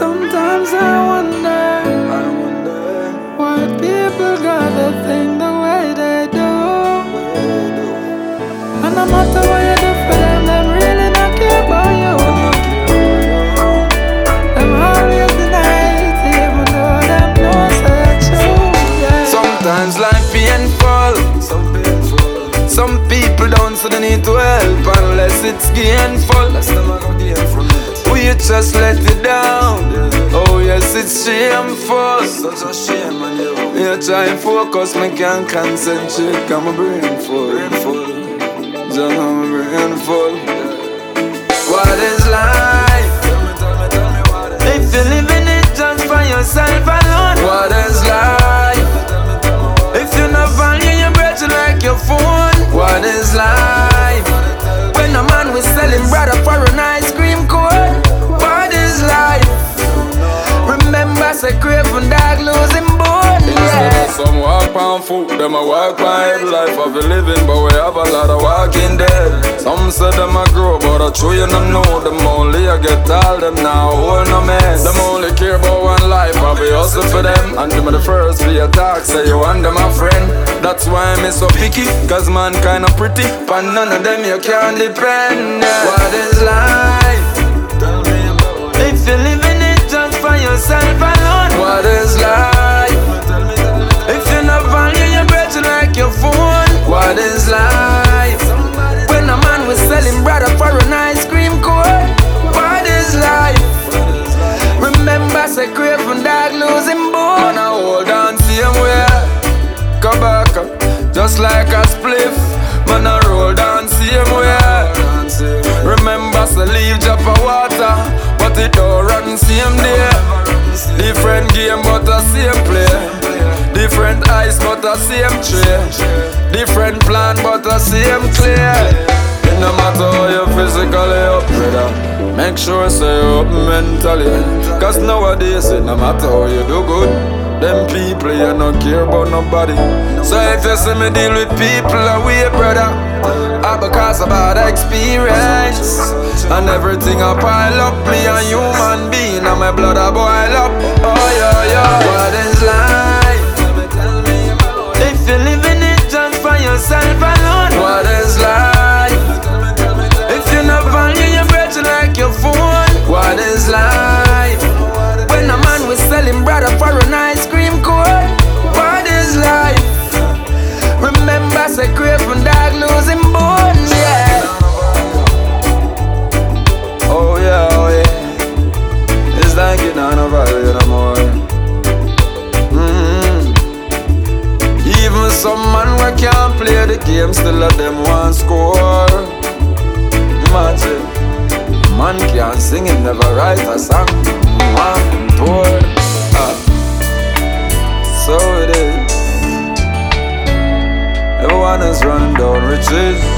Sometimes I wonder I wonder why people gotta think the way they do. And no matter what you do for them, them really not care about you. Them always deny it, even though them know it's true. Yeah. Sometimes life painful. Some people don't see the need to help unless it's gainful. Just let it down. Oh yes, it's shameful. Such a shame, man. You try and focus, me can't concentrate. Got my brain full. Brain full. Just got my brain full. What is life? If you're living it just for yourself Remember, say craving dog losing bone, yeah. Some walk on foot, them a walk on head life of a living, but we have a lot of walking dead. Some say them a grow, but I true you no know them only I get all them now, hold no mess. Them only care about one life, I be hustle for them. And them the first be attack, say you want them my friend. That's why I'm so picky, cause man kinda pretty. But none of them you can depend. yeah. What is life? If you're living it just for yourself alone, what is life? If you not value your breath like your phone, what is life? When a man was selling brother for an ice cream cone, what is life? Remember, say craving dog losing bone. A hold on same way Come back Just like a spliff Man Different game but a same play Different ice but a same tray. Different plan but a same clay it no matter how you physically up, brother Make sure say you up mentally. Cause nowadays it no matter how you do good Them people you no care about nobody. So if you see me deal with people away, brother I because of bad experience. And everything I pile up Me a human being and my blood a boil up. Oh yeah yeah him bone, yeah. Oh yeah, oh yeah. It's like you're not a value no more. Mm-hmm. Even some man we can't play the game, still let them one score. Imagine, man can't sing and never write a song. One tour. Uh, ah. so it is. faces